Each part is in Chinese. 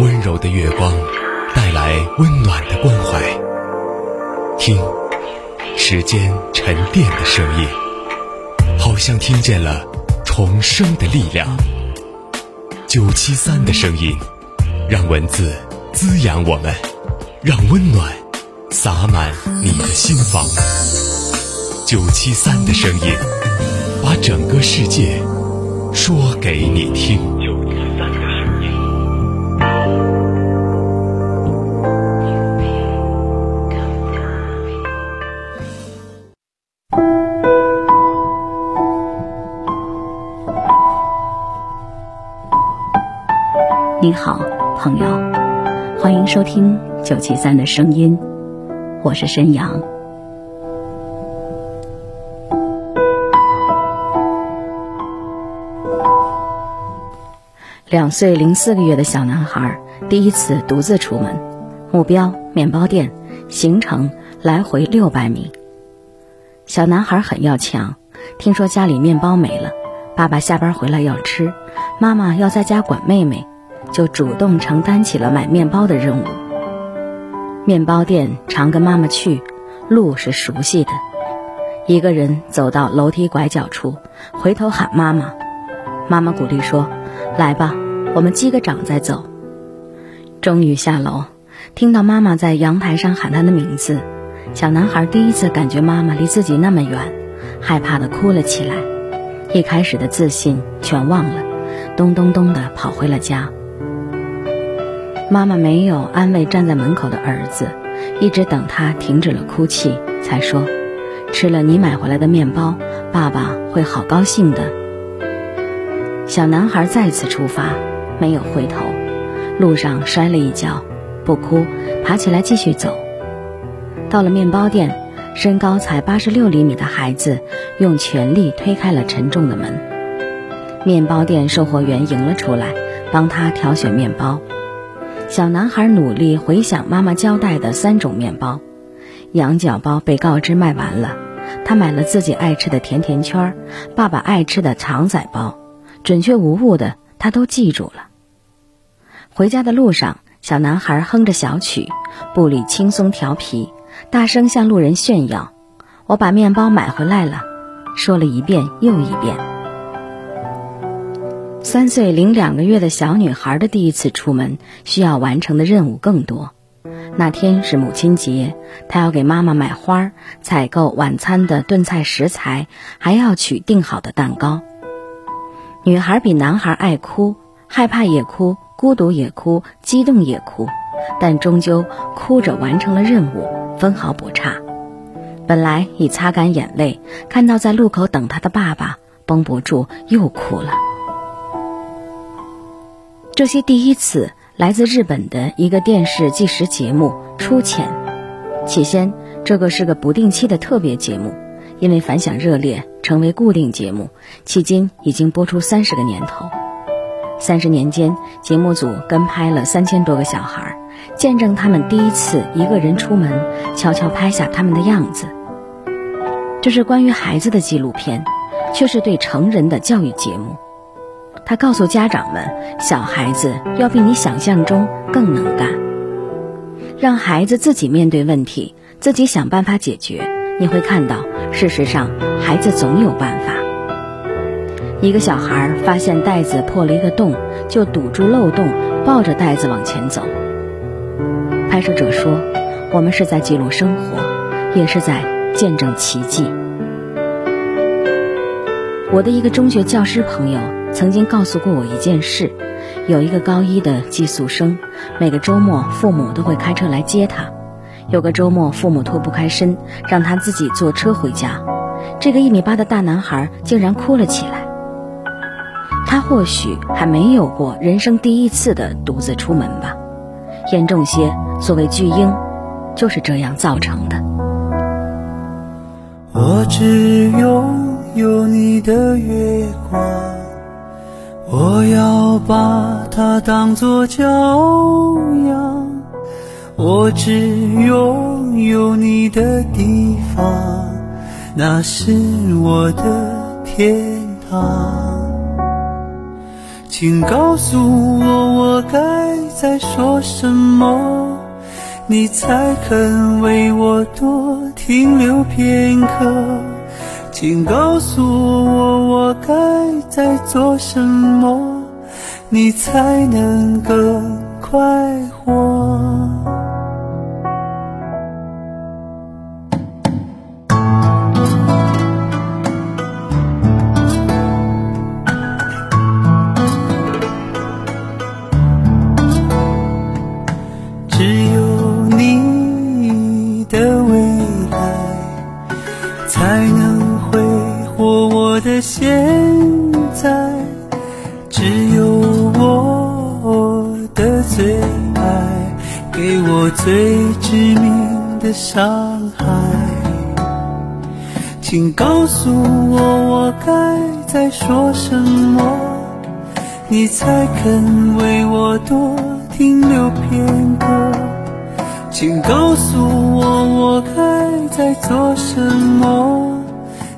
温柔的月光带来温暖的关怀，听时间沉淀的声音，好像听见了重生的力量。九七三的声音，让文字滋养我们，让温暖洒满你的心房。九七三的声音，把整个世界说给你听。你好，朋友，欢迎收听九七三的声音，我是申阳。两岁零四个月的小男孩第一次独自出门，目标面包店，行程来回六百米。小男孩很要强，听说家里面包没了，爸爸下班回来要吃，妈妈要在家管妹妹。就主动承担起了买面包的任务。面包店常跟妈妈去，路是熟悉的。一个人走到楼梯拐角处，回头喊妈妈。妈妈鼓励说：“来吧，我们击个掌再走。”终于下楼，听到妈妈在阳台上喊他的名字，小男孩第一次感觉妈妈离自己那么远，害怕的哭了起来。一开始的自信全忘了，咚咚咚的跑回了家。妈妈没有安慰站在门口的儿子，一直等他停止了哭泣，才说：“吃了你买回来的面包，爸爸会好高兴的。”小男孩再次出发，没有回头，路上摔了一跤，不哭，爬起来继续走。到了面包店，身高才八十六厘米的孩子用全力推开了沉重的门。面包店售货员迎了出来，帮他挑选面包。小男孩努力回想妈妈交代的三种面包，羊角包被告知卖完了，他买了自己爱吃的甜甜圈，爸爸爱吃的肠仔包，准确无误的他都记住了。回家的路上，小男孩哼着小曲，步履轻松调皮，大声向路人炫耀：“我把面包买回来了！”说了一遍又一遍。三岁零两个月的小女孩的第一次出门，需要完成的任务更多。那天是母亲节，她要给妈妈买花、采购晚餐的炖菜食材，还要取订好的蛋糕。女孩比男孩爱哭，害怕也哭，孤独也哭，激动也哭，但终究哭着完成了任务，分毫不差。本来已擦干眼泪，看到在路口等她的爸爸，绷不住又哭了。这些第一次来自日本的一个电视纪实节目《出钱》。起先，这个是个不定期的特别节目，因为反响热烈，成为固定节目。迄今已经播出三十个年头。三十年间，节目组跟拍了三千多个小孩，见证他们第一次一个人出门，悄悄拍下他们的样子。这是关于孩子的纪录片，却是对成人的教育节目。他告诉家长们，小孩子要比你想象中更能干，让孩子自己面对问题，自己想办法解决。你会看到，事实上，孩子总有办法。一个小孩发现袋子破了一个洞，就堵住漏洞，抱着袋子往前走。拍摄者说：“我们是在记录生活，也是在见证奇迹。”我的一个中学教师朋友。曾经告诉过我一件事，有一个高一的寄宿生，每个周末父母都会开车来接他。有个周末父母脱不开身，让他自己坐车回家。这个一米八的大男孩竟然哭了起来。他或许还没有过人生第一次的独自出门吧。严重些，所谓巨婴，就是这样造成的。我只拥有你的月光。我要把它当作骄阳，我只拥有你的地方，那是我的天堂。请告诉我，我该再说什么，你才肯为我多停留片刻？请告诉我，我该再做什么，你才能更快活？的最爱，给我最致命的伤害，请告诉我，我该再说什么，你才肯为我多停留片刻？请告诉我，我该再做什么，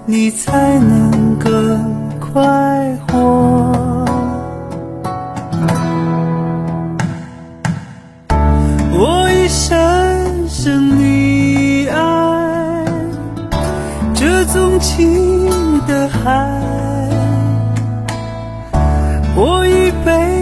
你才能更快活？这纵情的海，我已被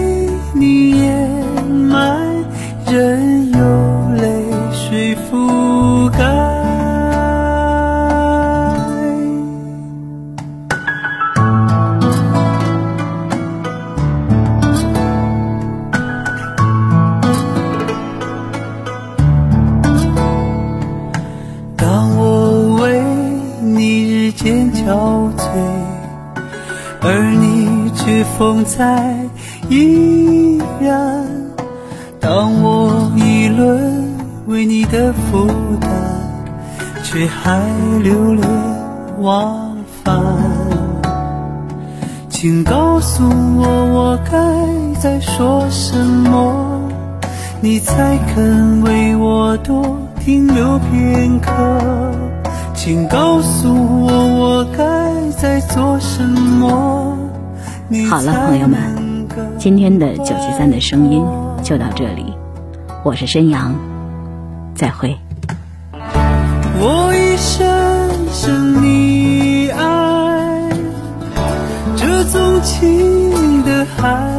渐憔悴，而你却风采依然。当我议论为你的负担，却还流连忘返。请告诉我，我该再说什么，你才肯为我多停留片刻？请告诉我，我该在做什么？好了，朋友们，今天的九七三的声音就到这里，我是申阳，再会。我一生深你爱这纵情的海，